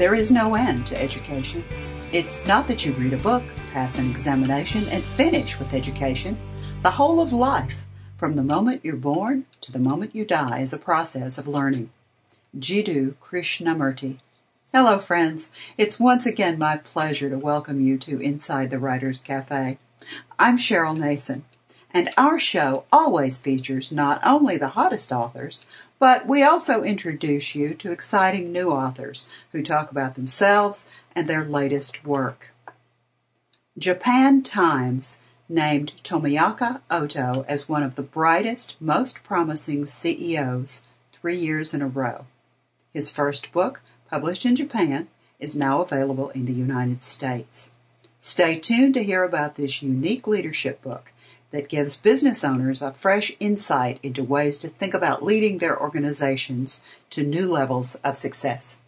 There is no end to education. It's not that you read a book, pass an examination, and finish with education. The whole of life, from the moment you're born to the moment you die, is a process of learning. Jiddu Krishnamurti. Hello, friends. It's once again my pleasure to welcome you to Inside the Writers Cafe. I'm Cheryl Nason, and our show always features not only the hottest authors, but we also introduce you to exciting new authors who talk about themselves and their latest work. Japan Times named Tomoaki Ota as one of the brightest, most promising CEOs three years in a row. His first book, published in Japan, is now available in the United States. Stay tuned to hear about this unique leadership book that gives business owners a fresh insight into ways to think about leading their organizations to new levels of success.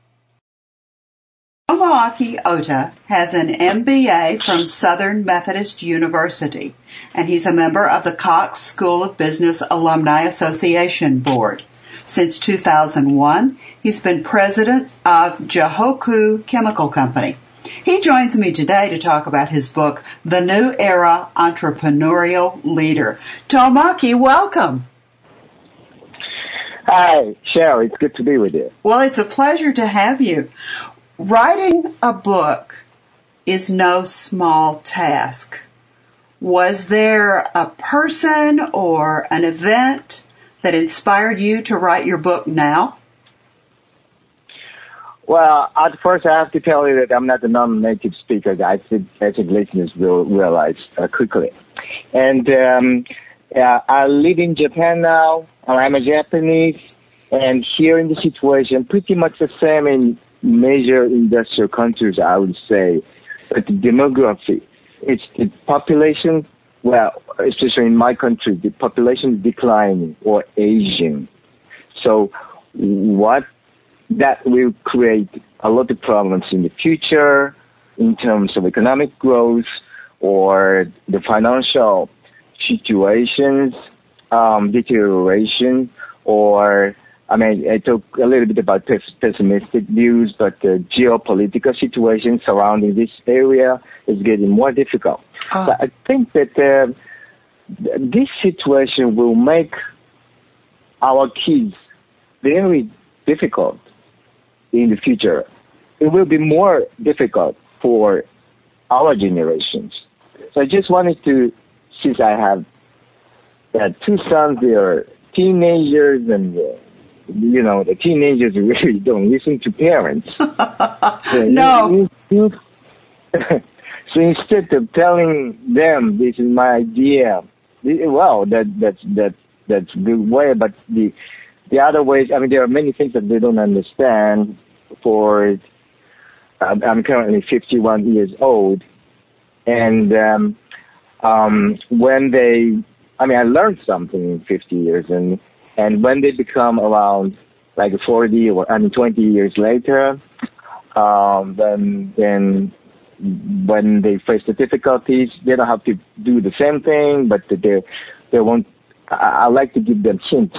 Tomoaki Ota has an MBA from Southern Methodist University, and he's a member of the Cox School of Business Alumni Association Board. Since 2001, he's been president of Jihoku Chemical Company. He joins me today to talk about his book, The New Era Entrepreneurial Leader. Tomoaki, welcome. Hi, Cheryl. It's good to be with you. Well, it's a pleasure to have you. Writing a book is no small task. Was there a person or an event that inspired you to write your book now? Well, at first I have to tell you that I'm not a non-native speaker. I think, I think listeners will realize uh, quickly. And um, uh, I live in Japan now. I'm a Japanese, and here in the situation, pretty much the same in major industrial countries, I would say. But the demography, it's the population, well, especially in my country, the population is declining or aging. So what that will create a lot of problems in the future in terms of economic growth or the financial situations, um, deterioration, or I mean, I talk a little bit about pessimistic views, but the geopolitical situation surrounding this area is getting more difficult. Oh. But I think that uh, this situation will make our kids very difficult in the future. It will be more difficult for our generations. So I just wanted to, since I have uh, two sons, they are teenagers and uh, you know, the teenagers really don't listen to parents. so no. You, so instead of telling them this is my idea, well, that that's that that's a good way. But the the other ways, I mean, there are many things that they don't understand. For I'm currently 51 years old, and um, um, when they, I mean, I learned something in 50 years, and and when they become around like 40 or I mean 20 years later, um, then then when they face the difficulties, they don't have to do the same thing, but they they won't. I, I like to give them hints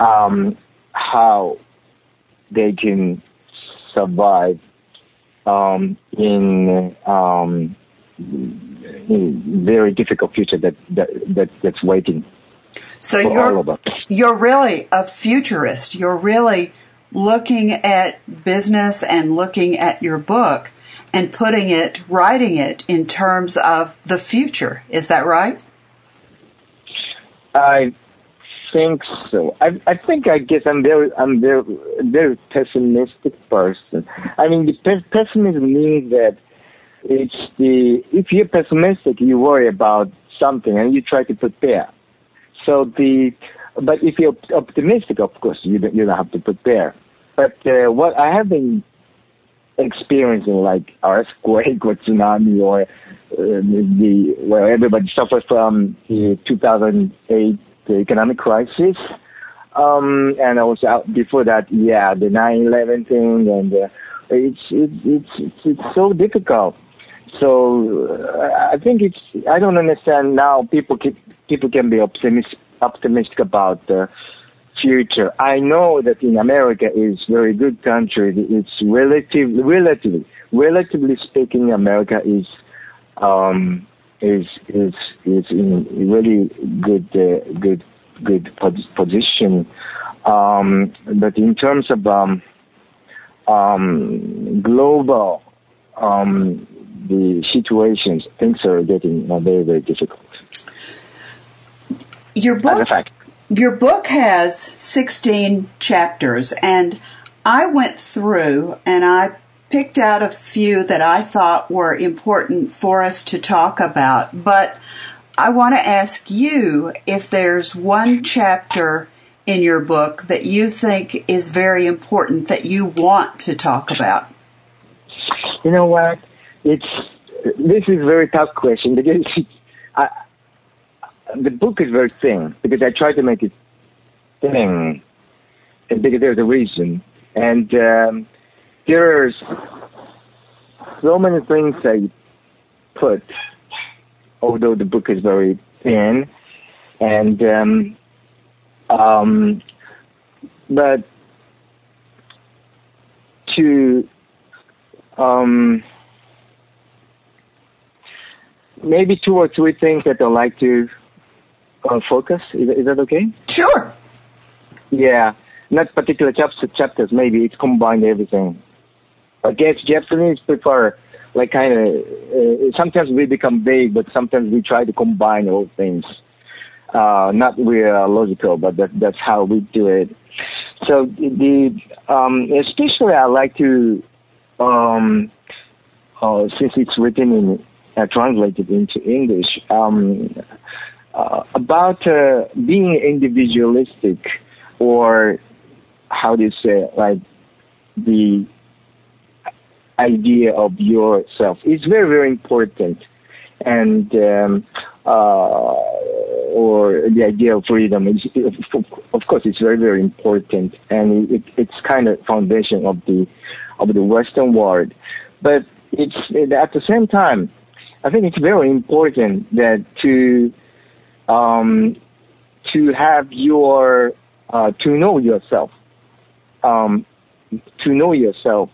um, how they can survive um, in um, in very difficult future that, that, that that's waiting. So you're you're really a futurist. You're really looking at business and looking at your book and putting it, writing it in terms of the future. Is that right? I think so. I, I think I guess I'm very I'm very very pessimistic person. I mean, the pe- pessimism means that it's the if you're pessimistic, you worry about something and you try to prepare. So the, but if you're optimistic, of course, you don't, you don't have to prepare. But uh, what I have been experiencing, like earthquake or tsunami, or uh, the where everybody suffers from the 2008 the economic crisis, um, and also before that, yeah, the 9/11 thing, and uh, it's, it's it's it's so difficult. So uh, I think it's I don't understand now people keep people can be optimistic optimistic about the future. I know that in America is very good country. It's relative, relatively, relatively speaking, America is um, is is is in really good uh, good good position. Um, but in terms of um, um, global um, the situations, things are getting uh, very very difficult. Your book, your book has 16 chapters, and I went through and I picked out a few that I thought were important for us to talk about. But I want to ask you if there's one chapter in your book that you think is very important that you want to talk about. You know what? It's this is a very tough question because I, the book is very thin because I try to make it thin because there's a reason and um, there's so many things I put although the book is very thin and um, um, but to um, maybe two or three things that I'd like to uh, focus. Is, is that okay? Sure. Yeah, not particular chapters. Chapters. Maybe it's combined everything. I guess Japanese prefer like kind of. Uh, sometimes we become vague, but sometimes we try to combine all things. Uh, not really logical, but that, that's how we do it. So the um, especially I like to um, uh, since it's written in uh, translated into English um, uh, about uh, being individualistic or how do you say it, like the idea of yourself. Is very very important. And um, uh, or the idea of freedom of course it's very very important. And it, it's kind of foundation of the of the western world. But it's at the same time I think it's very important that to um, to have your uh, to know yourself, um, to know yourself.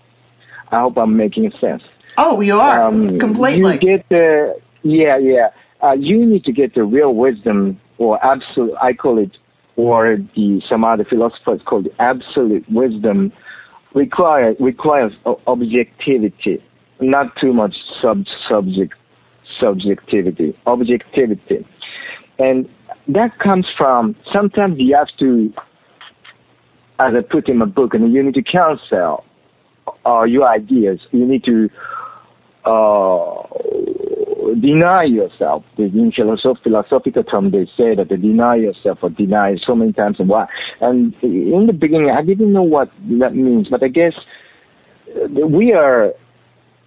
I hope I'm making sense. Oh, you are um, completely. You get the yeah, yeah. Uh, you need to get the real wisdom or absolute. I call it, or the some other philosophers call it absolute wisdom. Require requires objectivity, not too much sub subject subjectivity, objectivity. And that comes from sometimes you have to, as I put in my book, and you need to cancel uh, your ideas. You need to uh, deny yourself. In philosoph- philosophical term, they say that they deny yourself or deny so many times and why. And in the beginning, I didn't know what that means, but I guess we are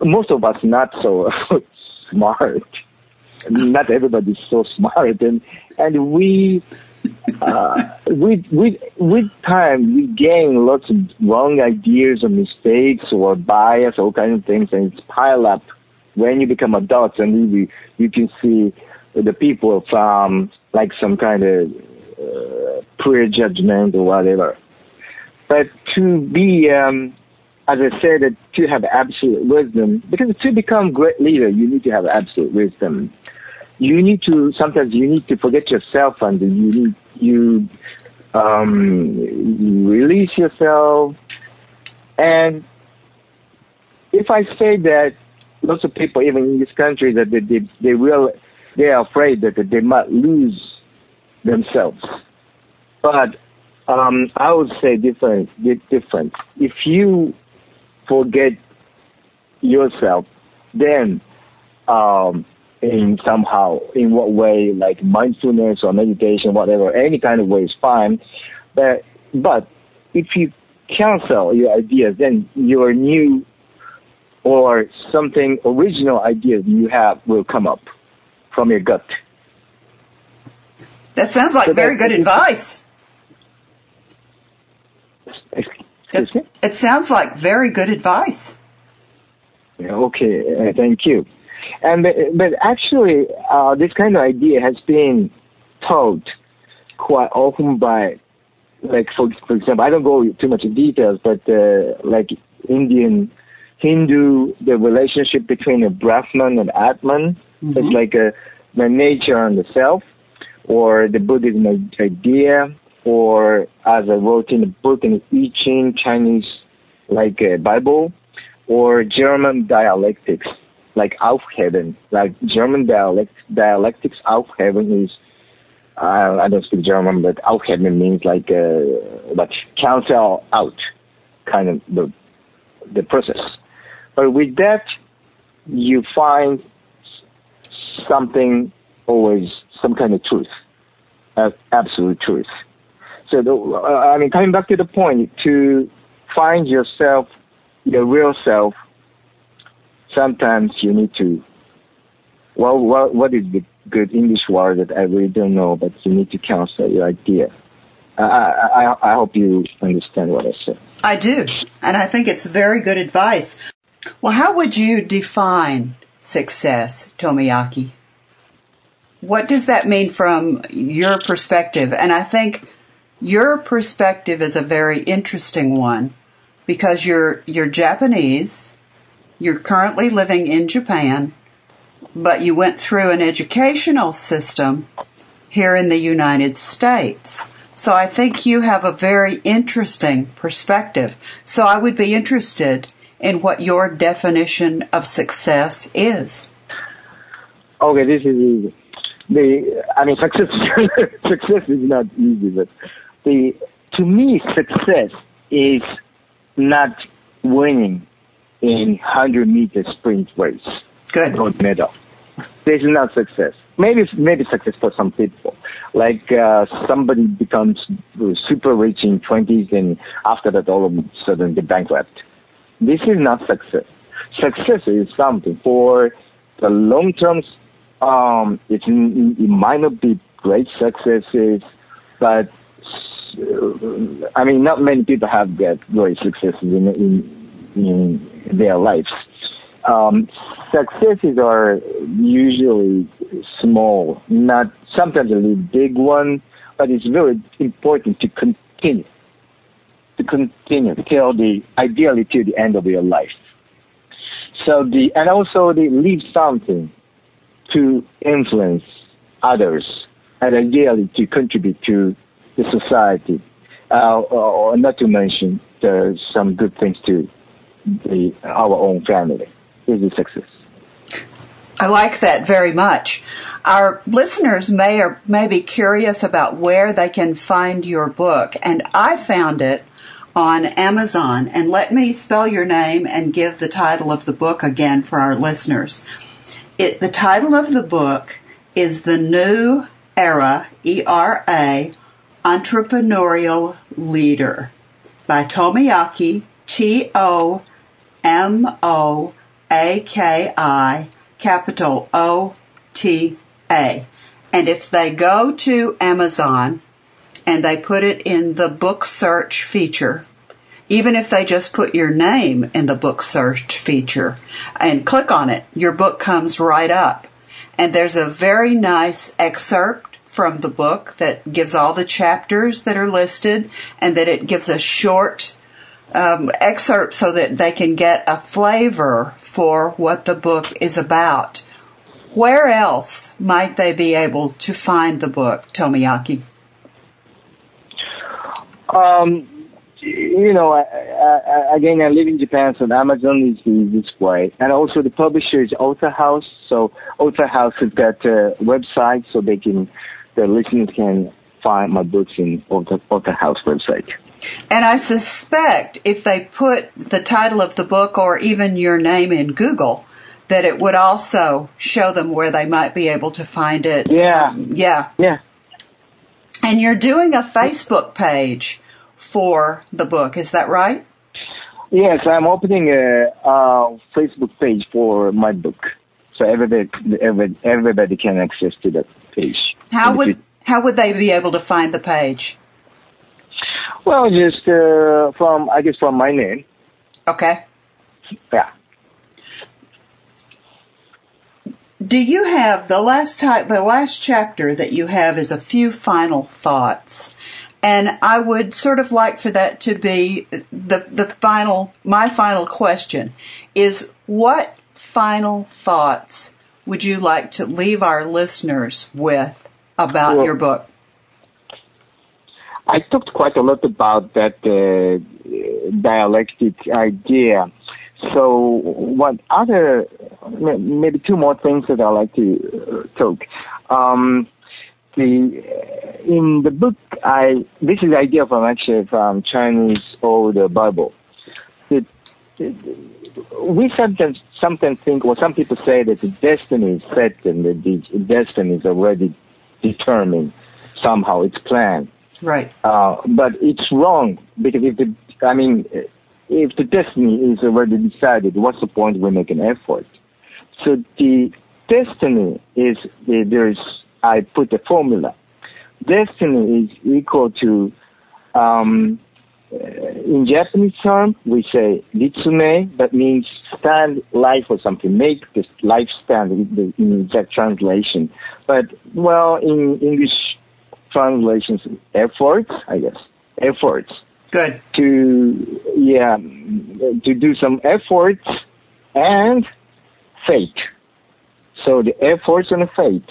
most of us not so smart. Not everybody's so smart, and and we uh, with with with time we gain lots of wrong ideas or mistakes or bias, all kinds of things, and it's pile up when you become adults, and you you can see the people from like some kind of uh, pre-judgment or whatever. But to be um, as I said, to have absolute wisdom, because to become great leader, you need to have absolute wisdom. You need to, sometimes you need to forget yourself and you you, um, release yourself. And if I say that lots of people, even in this country, that they, they, they will, they are afraid that they might lose themselves. But um, I would say different. Different. If you forget yourself, then um, in somehow, in what way, like mindfulness or meditation, whatever, any kind of way is fine. But but if you cancel your ideas, then your new or something original ideas you have will come up from your gut. That sounds like so very good advice. It, it sounds like very good advice. Okay, uh, thank you. And but actually, uh, this kind of idea has been taught quite often by like for for example, I don't go too much in details, but uh, like Indian Hindu, the relationship between a Brahman and Atman mm-hmm. is like a the nature and the self, or the Buddhism idea, or as I wrote in the book in the I Ching Chinese like a Bible, or German dialectics like Aufheben, like German dialect dialectics Aufheben is uh, I don't speak German, but Aufheben means like uh, like cancel out kind of the the process. But with that, you find something always some kind of truth, uh, absolute truth. So the, uh, I mean, coming back to the point, to find yourself, your real self, sometimes you need to. Well, what, what is the good English word that I really don't know, but you need to cancel your idea. I, I, I hope you understand what I said. I do, and I think it's very good advice. Well, how would you define success, Tomoaki? What does that mean from your perspective? And I think your perspective is a very interesting one because you're you're Japanese, you're currently living in Japan, but you went through an educational system here in the United States. So I think you have a very interesting perspective. So I would be interested in what your definition of success is. Okay, this is easy. The I mean success success is not easy, but the to me success is not winning in hundred meter sprint race. Good. Gold medal. This is not success. Maybe maybe success for some people. Like uh, somebody becomes super rich in twenties and after that all of a sudden they bankrupt this is not success. Success is something for the long term. Um, it, it might not be great successes, but uh, I mean, not many people have got great successes in in, in their lives. Um, successes are usually small, not sometimes a little big one, but it's very important to continue to continue till the ideally till the end of your life. So the and also they leave something to influence others and ideally to contribute to the society. Uh, or not to mention the, some good things to the, our own family. Is a success. I like that very much. Our listeners may or may be curious about where they can find your book, and I found it on Amazon. And let me spell your name and give the title of the book again for our listeners. It, the title of the book is The New Era, E R A, Entrepreneurial Leader by Tomoaki T O M O A K I, capital O T A. And if they go to Amazon and they put it in the book search feature, even if they just put your name in the book search feature and click on it, your book comes right up. And there's a very nice excerpt from the book that gives all the chapters that are listed and that it gives a short um, excerpt so that they can get a flavor for what the book is about. Where else might they be able to find the book, Tomoaki? Um, you know, I, I, again, I live in Japan, so Amazon is the easiest way. And also the publisher is Author House. So Author House has got a website so they can, the listeners can find my books in Author, Author House website. And I suspect if they put the title of the book or even your name in Google, that it would also show them where they might be able to find it. Yeah. Um, yeah. Yeah. And you're doing a Facebook page for the book. Is that right? Yes, I'm opening a, a Facebook page for my book, so everybody, everybody can access to that page. How would how would they be able to find the page? Well, just uh, from I guess from my name. Okay. Yeah. Do you have the last type, the last chapter that you have is a few final thoughts, And I would sort of like for that to be the, the final, my final question is what final thoughts would you like to leave our listeners with about well, your book? I talked quite a lot about that uh, dialectic idea. So, what other, maybe two more things that I like to uh, talk. Um, the in the book, I this is the idea from actually from Chinese old Bible. We sometimes sometimes think, or some people say that the destiny is set and that the destiny is already determined somehow. It's planned. Right. Uh, but it's wrong because if the, I mean, if the destiny is already decided, what's the point we make an effort? So the destiny is there is. I put the formula. Destiny is equal to um, uh, in Japanese term, we say ritsumei, that means stand life or something, make this life stand in, exact translation. But, well, in English translations, efforts, I guess, efforts. Good. To, yeah, to do some efforts and fate. So the efforts and the fate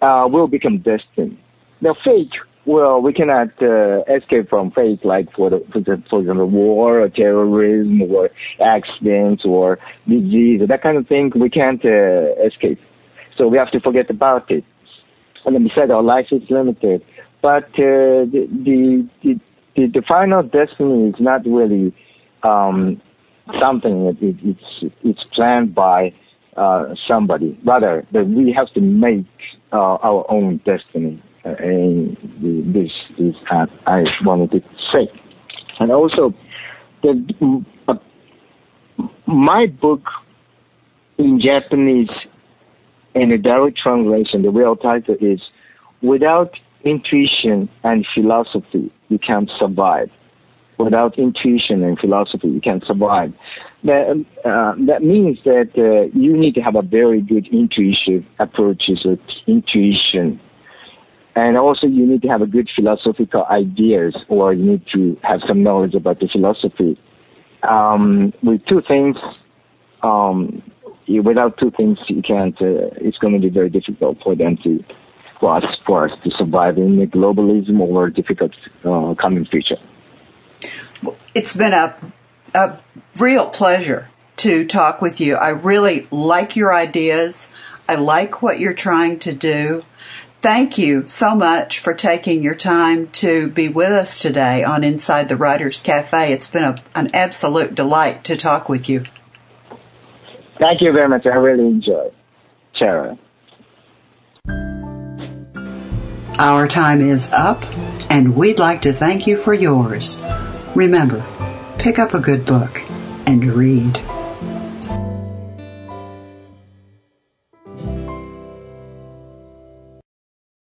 uh, will become destined. Now, fate well, we cannot uh, escape from fate, like for the, for, the, for example, war or terrorism or accidents or disease, that kind of thing. We can't uh, escape, so we have to forget about it. And then besides, our life is limited. But uh, the, the, the the final destiny is not really um, something that it, it's it's planned by uh, somebody. Rather, that we have to make uh, our own destiny and this is what I wanted to say. And also, the, uh, my book in Japanese in a direct translation, the real title is Without Intuition and Philosophy, You Can't Survive. Without intuition and philosophy, you can't survive. That, uh, that means that uh, you need to have a very good intuitive approaches or intuition and also you need to have a good philosophical ideas or you need to have some knowledge about the philosophy. Um, with two things, um, without two things, you can't, uh, it's going to be very difficult for them to, for us, for us to survive in the globalism or difficult uh, coming future. It's been a, a real pleasure to talk with you. I really like your ideas. I like what you're trying to do. Thank you so much for taking your time to be with us today on Inside the Writers Cafe. It's been a, an absolute delight to talk with you. Thank you very much. I really enjoyed. Chara. Our time is up, and we'd like to thank you for yours. Remember, pick up a good book and read.